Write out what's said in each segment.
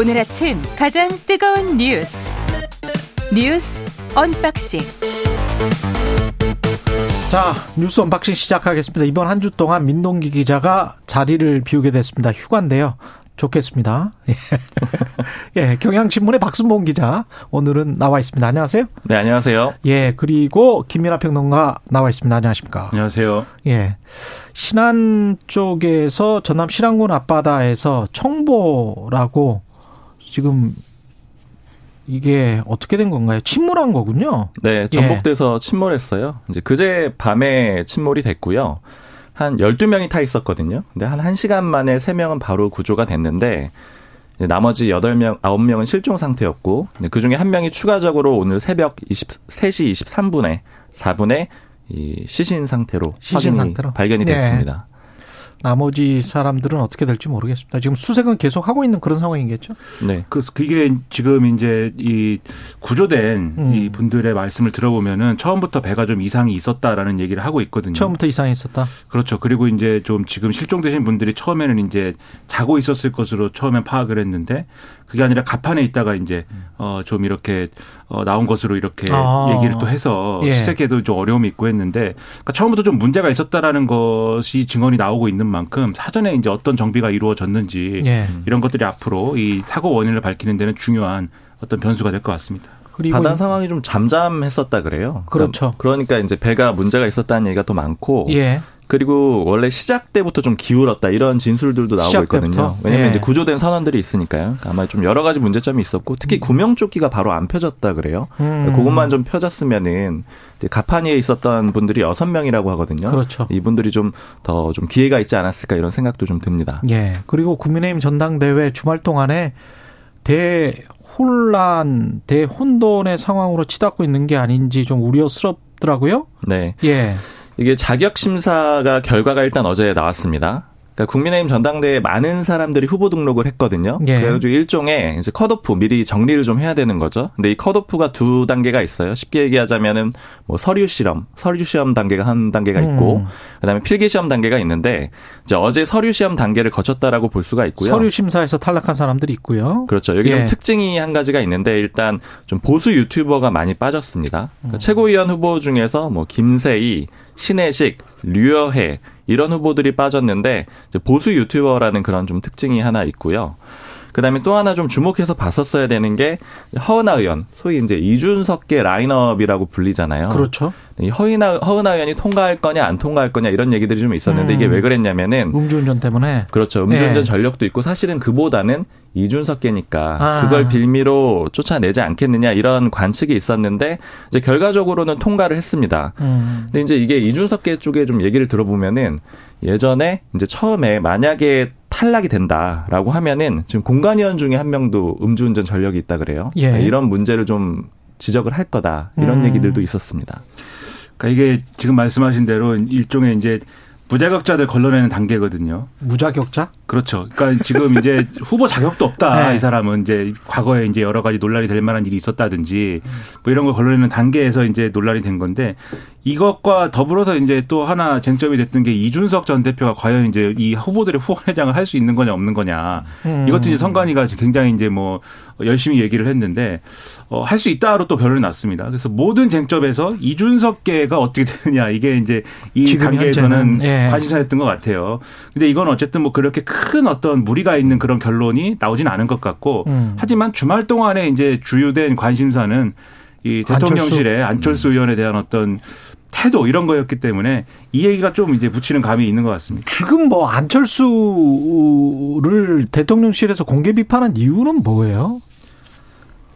오늘 아침 가장 뜨거운 뉴스 뉴스 unboxing 자 뉴스 unboxing 시작하겠습니다. 이번 한 주 동안 민동기 기자가 자리를 비우게 됐습니다. 휴가인데요. 좋겠습니다. 예, 예 경향신문의 박순봉 기자 오늘은 나와 있습니다. 안녕하세요. 네, 안녕하세요. 예, 그리고 김민아 평론가 나와 있습니다. 안녕하십니까. 안녕하세요. 예, 신안 쪽에서 전남 신안군 앞바다에서 청보호라고 지금 이게 어떻게 된 건가요? 침몰한 거군요. 네, 전복돼서 예. 침몰했어요. 이제 그제 밤에 침몰이 됐고요. 한 12명이 타 있었거든요. 근데 한 1시간 만에 3명은 바로 구조가 됐는데 나머지 8명, 9명은 실종 상태였고 그 중에 한 명이 추가적으로 오늘 새벽 23시 23분에 4분에 이 시신 상태로 시신 상태로 발견이 네. 됐습니다. 나머지 사람들은 어떻게 될지 모르겠습니다. 지금 수색은 계속 하고 있는 그런 상황이겠죠? 네. 그래서 그게 지금 이제 이 구조된 음. 이 분들의 말씀을 들어보면은 처음부터 배가 좀 이상이 있었다라는 얘기를 하고 있거든요. 처음부터 이상이 있었다? 그렇죠. 그리고 이제 좀 지금 실종되신 분들이 처음에는 이제 자고 있었을 것으로 처음엔 파악을 했는데 그게 아니라 가판에 있다가 이제 어좀 이렇게 어 나온 것으로 이렇게 아. 얘기를 또 해서 예. 수색에도 좀 어려움이 있고 했는데 그러니까 처음부터 좀 문제가 있었다라는 것이 증언이 나오고 있는 만큼 사전에 이제 어떤 정비가 이루어졌는지 예. 이런 것들이 앞으로 이 사고 원인을 밝히는 데는 중요한 어떤 변수가 될 것 같습니다. 바다 상황이 좀 잠잠했었다 그래요. 그렇죠. 그러니까 이제 배가 문제가 있었다는 얘기가 또 많고 예. 그리고 원래 시작 때부터 좀 기울었다 이런 진술들도 나오고 있거든요. 왜냐하면 예. 이제 구조된 선원들이 있으니까요. 아마 좀 여러 가지 문제점이 있었고 특히 음. 구명조끼가 바로 안 펴졌다 그래요. 음. 그것만 좀 펴졌으면은 가판위에 있었던 분들이 여섯 명이라고 하거든요. 그렇죠. 이분들이 좀 더좀 좀 기회가 있지 않았을까 이런 생각도 좀 듭니다. 예. 그리고 국민의힘 전당대회 주말 동안에 대 혼란, 대혼돈의 상황으로 치닫고 있는 게 아닌지 좀 우려스럽더라고요. 네. 예. 이게 자격 심사가 결과가 일단 어제 나왔습니다. 그러니까 국민의힘 전당대회에 많은 사람들이 후보 등록을 했거든요. 예. 그래가지고 일종의 이제 컷오프 미리 정리를 좀 해야 되는 거죠. 근데 이 컷오프가 두 단계가 있어요. 쉽게 얘기하자면은 뭐 서류 실험, 서류 시험 단계가 한 단계가 있고, 음. 그다음에 필기 시험 단계가 있는데 이제 어제 서류 시험 단계를 거쳤다라고 볼 수가 있고요. 서류 심사에서 탈락한 사람들이 있고요. 그렇죠. 여기 예. 좀 특징이 한 가지가 있는데 일단 좀 보수 유튜버가 많이 빠졌습니다. 그러니까 음. 최고위원 후보 중에서 뭐 김세희, 신혜식, 류여해 이런 후보들이 빠졌는데 보수 유튜버라는 그런 좀 특징이 하나 있고요. 그다음에 또 하나 좀 주목해서 봤었어야 되는 게 허은하 의원, 소위 이제 이준석계 라인업이라고 불리잖아요. 그렇죠. 허은하, 허은하 의원이 통과할 거냐 안 통과할 거냐 이런 얘기들이 좀 있었는데 음. 이게 왜 그랬냐면은 음주운전 때문에 그렇죠. 음주운전 네. 전력도 있고 사실은 그보다는 이준석계니까 아. 그걸 빌미로 쫓아내지 않겠느냐 이런 관측이 있었는데 이제 결과적으로는 통과를 했습니다. 음. 근데 이제 이게 이준석계 쪽에 좀 얘기를 들어보면은 예전에 이제 처음에 만약에 탈락이 된다라고 하면은 지금 공관위원 중에 한 명도 음주운전 전력이 있다 그래요. 예. 그러니까 이런 문제를 좀 지적을 할 거다 이런 음. 얘기들도 있었습니다. 그러니까 이게 지금 말씀하신 대로 일종의 이제 무자격자들 걸러내는 단계거든요. 무자격자? 그렇죠. 그러니까 지금 이제 후보 자격도 없다. 네. 이 사람은 이제 과거에 이제 여러 가지 논란이 될 만한 일이 있었다든지 뭐 이런 걸 걸러내는 단계에서 이제 논란이 된 건데 이것과 더불어서 이제 또 하나 쟁점이 됐던 게 이준석 전 대표가 과연 이제 이 후보들의 후원회장을 할 수 있는 거냐 없는 거냐. 음. 이것도 이제 선관위가 굉장히 이제 뭐 열심히 얘기를 했는데 어, 할 수 있다로 또 결론이 났습니다. 그래서 모든 쟁점에서 이준석계가 어떻게 되느냐 이게 이제 이 단계에서는 예. 관심사였던 것 같아요. 근데 이건 어쨌든 뭐 그렇게 큰 어떤 무리가 있는 그런 결론이 나오진 않은 것 같고 음. 하지만 주말 동안에 이제 주요된 관심사는 이 대통령실의 안철수, 안철수 의원에 대한 어떤 태도 이런 거였기 때문에 이 얘기가 좀 이제 붙이는 감이 있는 것 같습니다. 지금 뭐 안철수를 대통령실에서 공개 비판한 이유는 뭐예요?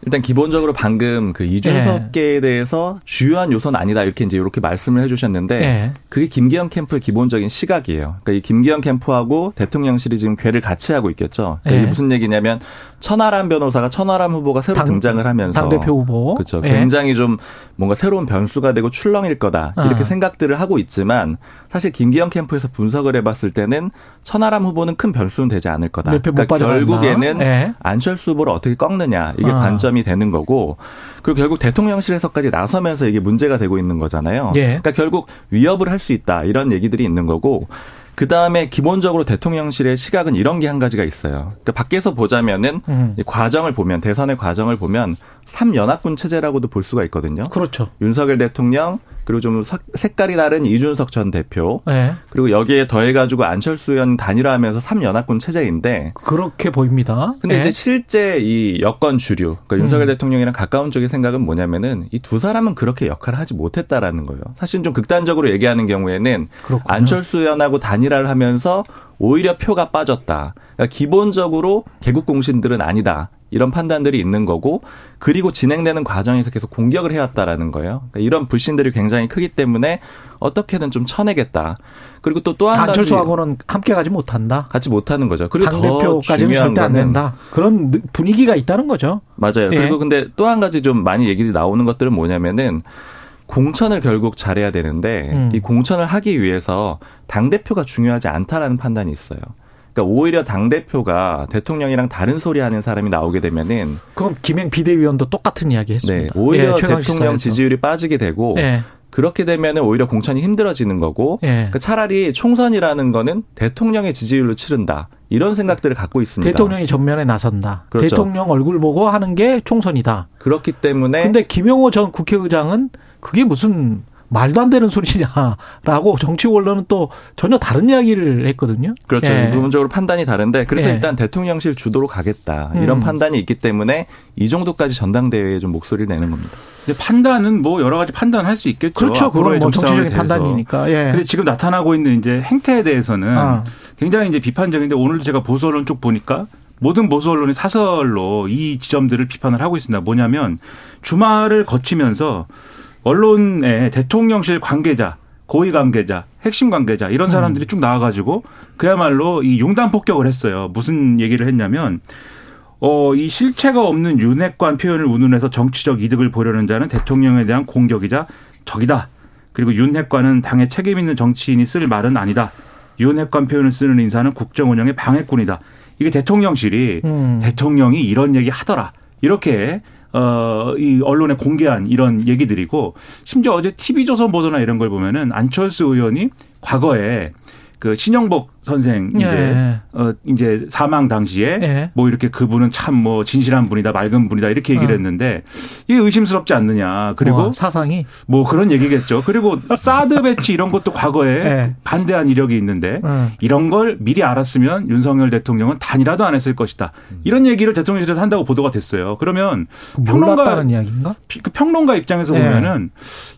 일단 기본적으로 방금 그 이준석계에 네. 대해서 주요한 요소는 아니다 이렇게 이제 이렇게 말씀을 해주셨는데 네. 그게 김기현 캠프의 기본적인 시각이에요. 그러니까 이 김기현 캠프하고 대통령실이 지금 괴를 같이 하고 있겠죠. 그러니까 네. 이게 무슨 얘기냐면 천하람 변호사가 천하람 후보가 새로 당, 등장을 하면서 당대표 후보 그렇죠. 굉장히 좀 뭔가 새로운 변수가 되고 출렁일 거다 이렇게 아. 생각들을 하고 있지만 사실 김기현 캠프에서 분석을 해봤을 때는 천하람 후보는 큰 변수는 되지 않을 거다. 그러니까 결국에는 네. 안철수 후보를 어떻게 꺾느냐 이게 아. 관점. 부담이 되는 거고 그리고 결국 대통령실에서까지 나서면서 이게 문제가 되고 있는 거잖아요. 예. 그러니까 결국 위협을 할 수 있다 이런 얘기들이 있는 거고 그 다음에 기본적으로 대통령실의 시각은 이런 게 한 가지가 있어요. 그러니까 밖에서 보자면은 음. 과정을 보면 대선의 과정을 보면 3연합군 체제라고도 볼 수가 있거든요. 그렇죠. 윤석열 대통령 그리고 좀 색깔이 다른 이준석 전 대표 네. 그리고 여기에 더해가지고 안철수 의원 단일화하면서 3연합군 체제인데 그렇게 보입니다. 근데 네. 이제 실제 이 여권 주류 그러니까 음. 윤석열 대통령이랑 가까운 쪽의 생각은 뭐냐면은 이 두 사람은 그렇게 역할을 하지 못했다라는 거예요. 사실 좀 극단적으로 얘기하는 경우에는 그렇군요. 안철수 의원하고 단일화를 하면서 오히려 표가 빠졌다. 그러니까 기본적으로 개국 공신들은 아니다. 이런 판단들이 있는 거고 그리고 진행되는 과정에서 계속 공격을 해왔다라는 거예요. 그러니까 이런 불신들이 굉장히 크기 때문에 어떻게든 좀 쳐내겠다. 그리고 또 또한 가지 안철수하고는 함께 가지 못한다. 같이 못하는 거죠. 그리고 당 대표까지는 절대 안 된다. 그런 분위기가 있다는 거죠. 맞아요. 예. 그리고 근데 또 한 가지 좀 많이 얘기들이 나오는 것들은 뭐냐면은 공천을 결국 잘해야 되는데 음. 이 공천을 하기 위해서 당 대표가 중요하지 않다라는 판단이 있어요. 그러니까 오히려 당 대표가 대통령이랑 다른 소리 하는 사람이 나오게 되면은 그럼 김행 비대위원도 똑같은 이야기 했습니다. 네, 오히려 예, 대통령 지지율이 빠지게 되고 예. 그렇게 되면은 오히려 공천이 힘들어지는 거고 예. 그러니까 차라리 총선이라는 거는 대통령의 지지율로 치른다. 이런 생각들을 갖고 있습니다. 대통령이 전면에 나선다. 그렇죠. 대통령 얼굴 보고 하는 게 총선이다. 그렇기 때문에 근데 김영호 전 국회의장은 그게 무슨 말도 안 되는 소리냐라고 정치 원론은 또 전혀 다른 이야기를 했거든요. 그렇죠. 예. 부분적으로 판단이 다른데 그래서 예. 일단 대통령실 주도로 가겠다 이런 음. 판단이 있기 때문에 이 정도까지 전당대회에 좀 목소리를 내는 겁니다. 근데 판단은 뭐 여러 가지 판단할 수 있겠죠. 그렇죠. 그건 뭐 정치적인 판단이니까. 예. 근데 지금 나타나고 있는 이제 행태에 대해서는 아. 굉장히 이제 비판적인데 오늘도 제가 보수 언론 쪽 보니까 모든 보수 언론이 사설로 이 지점들을 비판을 하고 있습니다. 뭐냐면 주말을 거치면서 언론에 대통령실 관계자, 고위 관계자, 핵심 관계자 이런 사람들이 음. 쭉 나와가지고 그야말로 이 융단 폭격을 했어요. 무슨 얘기를 했냐면 어, 이 실체가 없는 윤핵관 표현을 운운해서 정치적 이득을 보려는 자는 대통령에 대한 공격이자 적이다. 그리고 윤핵관은 당에 책임 있는 정치인이 쓸 말은 아니다. 윤핵관 표현을 쓰는 인사는 국정 운영의 방해꾼이다. 이게 대통령실이 음. 대통령이 이런 얘기 하더라. 이렇게 어, 이 언론에 공개한 이런 얘기들이고 심지어 어제 TV조선 보도나 이런 걸 보면은 안철수 의원이 과거에 그 신영복 선생 이제 예. 어 이제 사망 당시에 예. 뭐 이렇게 그분은 참 뭐 진실한 분이다 맑은 분이다 이렇게 얘기를 어. 했는데 이게 의심스럽지 않느냐 그리고 와, 사상이 뭐 그런 얘기겠죠 그리고 사드 배치 이런 것도 과거에 예. 반대한 이력이 있는데 음. 이런 걸 미리 알았으면 윤석열 대통령은 단이라도 안 했을 것이다 이런 얘기를 대통령실에서 한다고 보도가 됐어요 그러면 그 평론가 이야기인가 그 평론가 입장에서 예. 보면은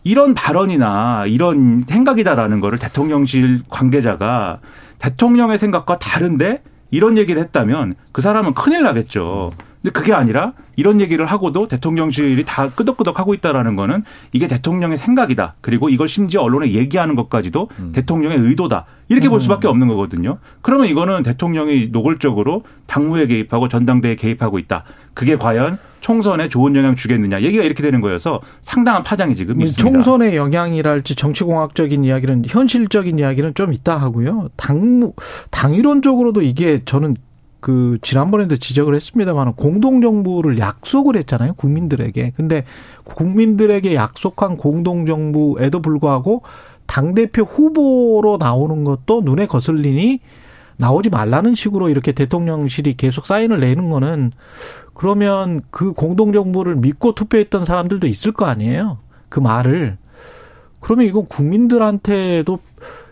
이런 발언이나 이런 생각이다라는 거를 대통령실 관계자가 대통령의 생각과 다른데 이런 얘기를 했다면 그 사람은 큰일 나겠죠. 근데 그게 아니라 이런 얘기를 하고도 대통령실이 다 끄덕끄덕 하고 있다라는 거는 이게 대통령의 생각이다. 그리고 이걸 심지어 언론에 얘기하는 것까지도 음. 대통령의 의도다. 이렇게 음. 볼 수밖에 없는 거거든요. 그러면 이거는 대통령이 노골적으로 당무에 개입하고 전당대에 개입하고 있다. 그게 과연 총선에 좋은 영향 주겠느냐 얘기가 이렇게 되는 거여서 상당한 파장이 지금 있습니다. 총선의 영향이랄지 정치공학적인 이야기는 현실적인 이야기는 좀 있다 하고요. 당 당이론적으로도 이게 저는 그 지난번에도 지적을 했습니다만 공동 정부를 약속을 했잖아요 국민들에게. 근데 국민들에게 약속한 공동 정부에도 불구하고 당 대표 후보로 나오는 것도 눈에 거슬리니 나오지 말라는 식으로 이렇게 대통령실이 계속 사인을 내는 거는 그러면 그 공동 정부를 믿고 투표했던 사람들도 있을 거 아니에요 그 말을. 그러면 이건 국민들한테도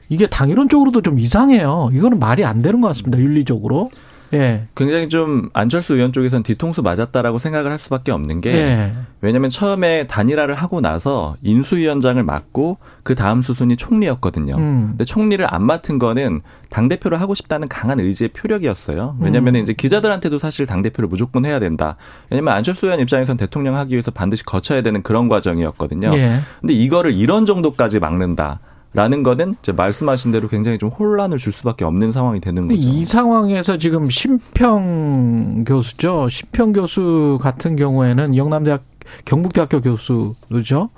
이게 당이론적으로도 좀 이상해요. 이거는 말이 안 되는 것 같습니다 윤리적으로 예. 굉장히 좀 안철수 의원 쪽에서는 뒤통수 맞았다라고 생각을 할 수밖에 없는 게 예. 왜냐하면 처음에 단일화를 하고 나서 인수위원장을 맡고 그 다음 수순이 총리였거든요. 음. 근데 총리를 안 맡은 거는 당 대표를 하고 싶다는 강한 의지의 표력이었어요. 왜냐하면 음. 이제 기자들한테도 사실 당 대표를 무조건 해야 된다. 왜냐하면 안철수 의원 입장에선 대통령 하기 위해서 반드시 거쳐야 되는 그런 과정이었거든요. 예. 근데 이거를 이런 정도까지 막는다. 라는 거는 이제 말씀하신 대로 굉장히 좀 혼란을 줄 수밖에 없는 상황이 되는 거죠. 이 상황에서 지금 심평 교수죠. 심평 교수 같은 경우에는 영남대학 경북대학교 교수죠.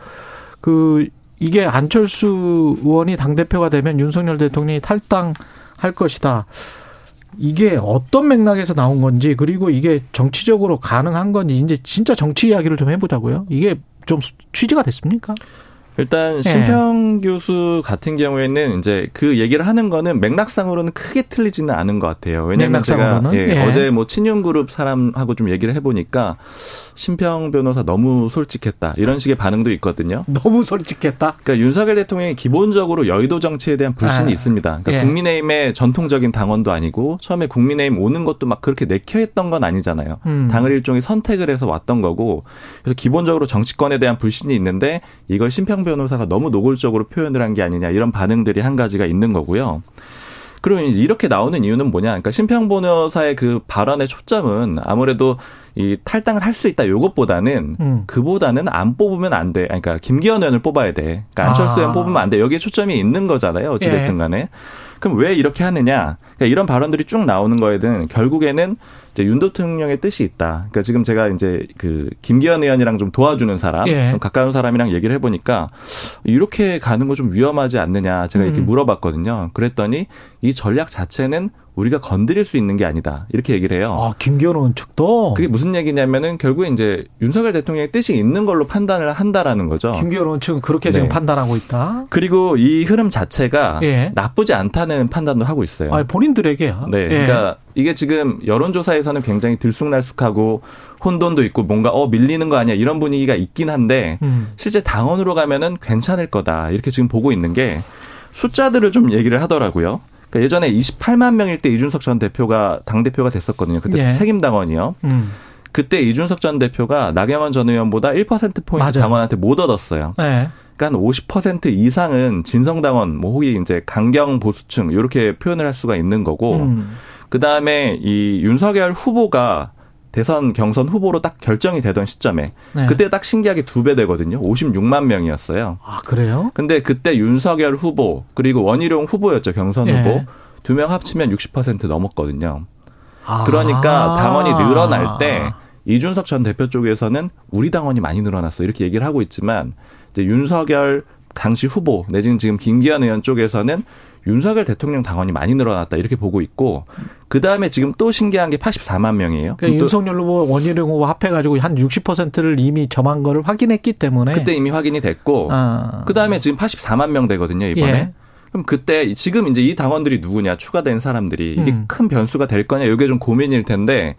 그 이게 안철수 의원이 당 대표가 되면 윤석열 대통령이 탈당할 것이다. 이게 어떤 맥락에서 나온 건지 그리고 이게 정치적으로 가능한 건지 이제 진짜 정치 이야기를 좀 해보자고요. 이게 좀 취지가 됐습니까? 일단 심평 예. 교수 같은 경우에는 이제 그 얘기를 하는 거는 맥락상으로는 크게 틀리지는 않은 것 같아요. 왜냐하면 제가 예, 예. 어제 뭐 친윤 그룹 사람하고 좀 얘기를 해보니까 심평 변호사 너무 솔직했다 이런 식의 반응도 있거든요. 너무 솔직했다. 그러니까 윤석열 대통령이 기본적으로 여의도 정치에 대한 불신이 아. 있습니다. 그러니까 예. 국민의힘의 전통적인 당원도 아니고 처음에 국민의힘 오는 것도 막 그렇게 내켜했던 건 아니잖아요. 음. 당을 일종의 선택을 해서 왔던 거고 그래서 기본적으로 정치권에 대한 불신이 있는데 이걸 심평 변호사가 너무 노골적으로 표현을 한 게 아니냐 이런 반응들이 한 가지가 있는 거고요. 그리고 이렇게 나오는 이유는 뭐냐? 그러니까 심평 변호사의 그 발언의 초점은 아무래도 이 탈당을 할 수 있다 요것보다는 음. 그보다는 안 뽑으면 안 돼. 그러니까 김기현 의원을 뽑아야 돼. 그러니까 안철수 아. 의원 뽑으면 안 돼. 여기에 초점이 있는 거잖아요. 어찌됐든 예. 간에. 예. 그럼 왜 이렇게 하느냐? 그러니까 이런 발언들이 쭉 나오는 거에는 결국에는 이제 윤 대통령의 뜻이 있다. 그러니까 지금 제가 이제 그 김기현 의원이랑 좀 도와주는 사람, 예. 가까운 사람이랑 얘기를 해보니까 이렇게 가는 거 좀 위험하지 않느냐 제가 이렇게 음. 물어봤거든요. 그랬더니 이 전략 자체는 우리가 건드릴 수 있는 게 아니다. 이렇게 얘기를 해요. 아, 김기현 의원 측도? 그게 무슨 얘기냐면은 결국에 이제 윤석열 대통령의 뜻이 있는 걸로 판단을 한다라는 거죠. 김기현 의원 측은 그렇게 네. 지금 판단하고 있다. 그리고 이 흐름 자체가 예. 나쁘지 않다는 판단도 하고 있어요. 아, 본인들에게야. 네. 예. 그러니까 이게 지금 여론조사에서는 굉장히 들쑥날쑥하고 혼돈도 있고 뭔가 어 밀리는 거 아니야 이런 분위기가 있긴 한데 음. 실제 당원으로 가면은 괜찮을 거다 이렇게 지금 보고 있는 게 숫자들을 좀 얘기를 하더라고요. 그러니까 예전에 28만 명일 때 이준석 전 대표가 당 대표가 됐었거든요. 그때 예. 책임 당원이요. 음. 그때 이준석 전 대표가 나경원 전 의원보다 1% 포인트 맞아요. 당원한테 못 얻었어요. 네. 그러니까 한 50% 이상은 진성 당원, 뭐 혹이 이제 강경 보수층 이렇게 표현을 할 수가 있는 거고, 음. 그 다음에 이 윤석열 후보가 대선 경선 후보로 딱 결정이 되던 시점에 네. 그때 딱 신기하게 두 배 되거든요. 56만 명이었어요. 아 그래요? 근데 그때 윤석열 후보 그리고 원희룡 후보였죠 경선 네. 후보 두 명 합치면 60% 넘었거든요. 아. 그러니까 당원이 늘어날 때 이준석 전 대표 쪽에서는 우리 당원이 많이 늘어났어 이렇게 얘기를 하고 있지만 이제 윤석열 당시 후보 내지는 지금 김기현 의원 쪽에서는 윤석열 대통령 당원이 많이 늘어났다 이렇게 보고 있고 그 다음에 지금 또 신기한 게 84만 명이에요. 그러니까 윤석열 후보 원희룡 후보 합해가지고 한 60%를 이미 점한 거를 확인했기 때문에 그때 이미 확인이 됐고 아. 그 다음에 지금 84만 명 되거든요 이번에. 예. 그럼 그때 지금 이제 이 당원들이 누구냐 추가된 사람들이 이게 음. 큰 변수가 될 거냐 이게 좀 고민일 텐데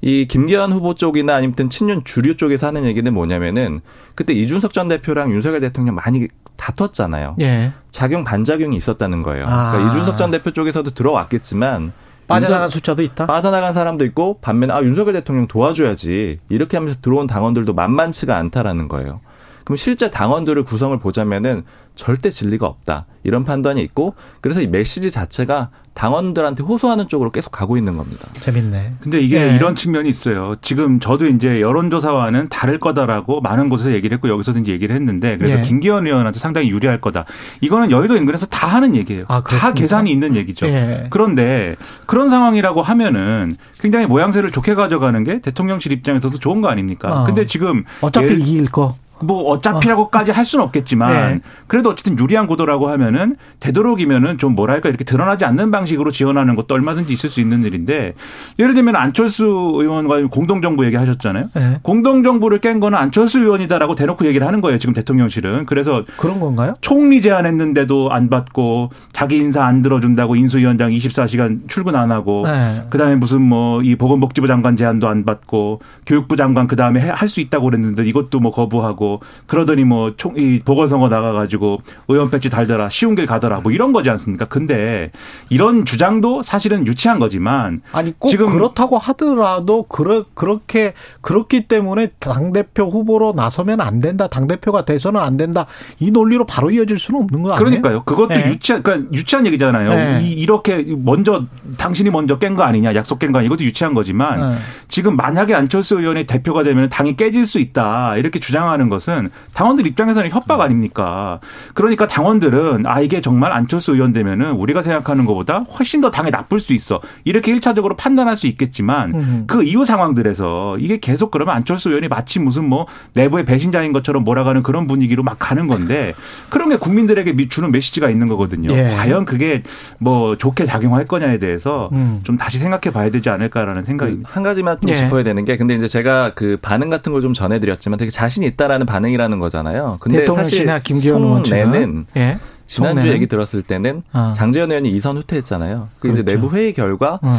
이 김기현 후보 쪽이나 아니면 친윤 주류 쪽에서 하는 얘기는 뭐냐면은 그때 이준석 전 대표랑 윤석열 대통령 많이 다퉜잖아요. 예. 작용 반작용이 있었다는 거예요. 아. 그러니까 이준석 전 대표 쪽에서도 들어왔겠지만 빠져나간 윤석, 숫자도 있다. 빠져나간 사람도 있고 반면에 아 윤석열 대통령 도와줘야지 이렇게 하면서 들어온 당원들도 만만치가 않다라는 거예요. 그럼 실제 당원들을 구성을 보자면은 절대 진리가 없다. 이런 판단이 있고 그래서 이 메시지 자체가 당원들한테 호소하는 쪽으로 계속 가고 있는 겁니다. 재밌네. 근데 이게 네. 이런 측면이 있어요. 지금 저도 이제 여론조사와는 다를 거다라고 많은 곳에서 얘기를 했고 여기서도 이제 얘기를 했는데 그래서 네. 김기현 의원한테 상당히 유리할 거다. 이거는 여의도 인근에서 다 하는 얘기예요. 아, 다 계산이 있는 얘기죠. 네. 그런데 그런 상황이라고 하면은 굉장히 모양새를 좋게 가져가는 게 대통령실 입장에서도 좋은 거 아닙니까? 어. 근데 지금 어차피 이길 거. 뭐 어차피라고까지 어. 할 수는 없겠지만 네. 그래도 어쨌든 유리한 구도라고 하면은 되도록이면은 좀 뭐랄까 이렇게 드러나지 않는 방식으로 지원하는 것도 얼마든지 있을 수 있는 일인데 예를 들면 안철수 의원과 공동정부 얘기하셨잖아요. 네. 공동정부를 깬 거는 안철수 의원이다라고 대놓고 얘기를 하는 거예요. 지금 대통령실은 그래서 그런 건가요? 총리 제안했는데도 안 받고 자기 인사 안 들어준다고 인수위원장 24시간 출근 안 하고 네. 그다음에 무슨 뭐 이 보건복지부 장관 제안도 안 받고 교육부 장관 그다음에 할 수 있다고 그랬는데 이것도 뭐 거부하고 그러더니 뭐 총, 이 보궐선거 나가 가지고 의원 배지 달더라 쉬운 길 가더라 뭐 이런 거지 않습니까? 근데 이런 주장도 사실은 유치한 거지만 아니 꼭 지금 그렇다고 하더라도 그러, 그렇게 그렇기 때문에 당 대표 후보로 나서면 안 된다. 당 대표가 돼서는 안 된다. 이 논리로 바로 이어질 수는 없는 거 아니에요? 그러니까요. 그것도 네. 유치한 그러니까 유치한 얘기잖아요. 네. 이, 렇게 먼저 당신이 먼저 깬 거 아니냐, 약속 깬 거 아니냐. 이것도 유치한 거지만 네. 지금 만약에 안철수 의원이 대표가 되면 당이 깨질 수 있다 이렇게 주장하는 것. 것은 당원들 입장에서는 협박 아닙니까? 그러니까 당원들은 아 이게 정말 안철수 의원 되면은 우리가 생각하는 것보다 훨씬 더 당에 나쁠 수 있어. 이렇게 일차적으로 판단할 수 있겠지만 음. 그 이후 상황들에서 이게 계속 그러면 안철수 의원이 마치 무슨 뭐 내부의 배신자인 것처럼 몰아가는 그런 분위기로 막 가는 건데 그런 게 국민들에게 주는 메시지가 있는 거거든요. 예. 과연 그게 뭐 좋게 작용할 거냐에 대해서 음. 좀 다시 생각해 봐야 되지 않을까라는 생각입니다. 그한 가지만 좀 예. 짚어야 되는 게 근데 이제 제가 그 반응 같은 걸 좀 전해드렸지만 되게 자신 있다라는 반응이라는 거잖아요. 근데 사실 김기현 속내는 예. 지난주 얘기 들었을 때는 어. 장재현 의원이 이선 후퇴했잖아요. 그 그렇죠. 이제 내부 회의 결과 어.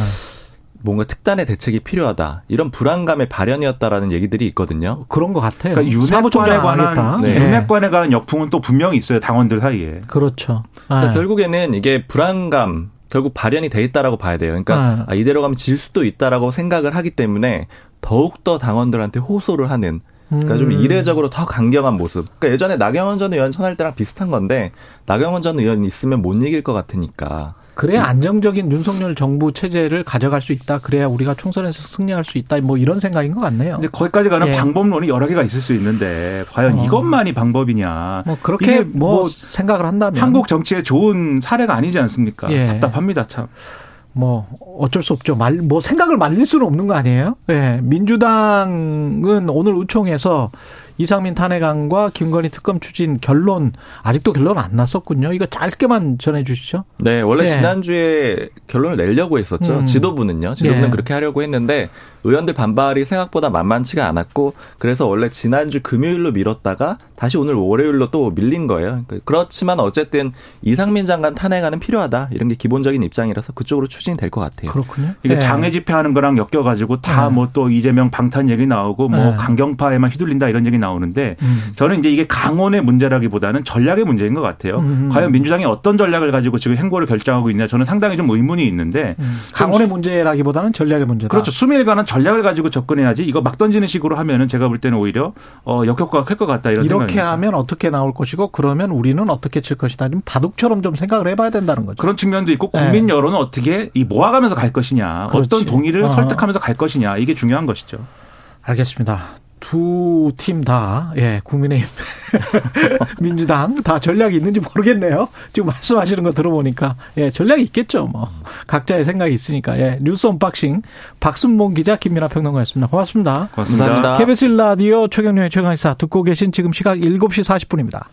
뭔가 특단의 대책이 필요하다 이런 불안감의 발현이었다라는 얘기들이 있거든요. 그런 것 같아요. 그러니까 윤핵관에 관한 네. 윤핵관에 관한 역풍은 또 분명히 있어요 당원들 사이에. 그렇죠. 그러니까 네. 결국에는 이게 불안감 결국 발현이 돼 있다라고 봐야 돼요. 그러니까 네. 아, 이대로 가면 질 수도 있다라고 생각을 하기 때문에 더욱 더 당원들한테 호소를 하는 그러니까 좀 음. 이례적으로 더 강경한 모습. 그러니까 예전에 나경원 전 의원 천할 때랑 비슷한 건데 나경원 전 의원 있으면 못 이길 것 같으니까 그래야 안정적인 윤석열 정부 체제를 가져갈 수 있다. 그래야 우리가 총선에서 승리할 수 있다. 뭐 이런 생각인 것 같네요. 근데 거기까지 가는 예. 방법론이 여러 개가 있을 수 있는데 과연 어. 이것만이 방법이냐? 뭐 그렇게 뭐, 뭐, 생각을 한다면 한국 정치의 좋은 사례가 아니지 않습니까? 예. 답답합니다, 참. 뭐 어쩔 수 없죠. 말 뭐 생각을 말릴 수는 없는 거 아니에요? 예. 민주당은 오늘 우총에서 이상민 탄핵안과 김건희 특검 추진 결론 아직도 결론 안 났었군요. 이거 짧게만 전해 주시죠. 네, 원래 예. 지난주에 결론을 내려고 했었죠. 음. 지도부는요. 지도부는 예. 그렇게 하려고 했는데 의원들 반발이 생각보다 만만치가 않았고 그래서 원래 지난주 금요일로 미뤘다가 다시 오늘 월요일로 또 밀린 거예요. 그렇지만 어쨌든 이상민 장관 탄핵안은 필요하다 이런 게 기본적인 입장이라서 그쪽으로 추진이 될것 같아요. 그렇군요. 이게 네. 장애 집회하는 거랑 엮여 가지고 다 뭐또 네. 이재명 방탄 얘기 나오고 뭐 네. 강경파에만 휘둘린다 이런 얘기 나오 는데 음. 저는 이제 이게 강원의 문제라기보다는 전략의 문제인 것 같아요. 음. 과연 민주당이 어떤 전략을 가지고 지금 행보를 결정하고 있냐 저는 상당히 좀 의문이 있는데 음. 강원의 문제라기보다는 전략의 문제다. 그렇죠. 수밀관은 전략을 가지고 접근해야지 이거 막 던지는 식으로 하면은 제가 볼 때는 오히려 어 역효과가 클 것 같다 이런 이렇게 생각입니다. 하면 어떻게 나올 것이고 그러면 우리는 어떻게 칠 것이다. 좀 바둑처럼 좀 생각을 해봐야 된다는 거죠. 그런 측면도 있고 국민 네. 여론은 어떻게 이 모아가면서 갈 것이냐, 그렇지. 어떤 동의를 어. 설득하면서 갈 것이냐 이게 중요한 것이죠. 알겠습니다. 두 팀 다 예, 국민의힘, 민주당 다 전략이 있는지 모르겠네요. 지금 말씀하시는 거 들어보니까 예, 전략이 있겠죠. 뭐 각자의 생각이 있으니까 예, 뉴스 unboxing 박순봉 기자 김민아 평론가였습니다. 고맙습니다. 고맙습니다. KBS 라디오 최경영의 최강시사 듣고 계신 지금 시각 7시 40분입니다.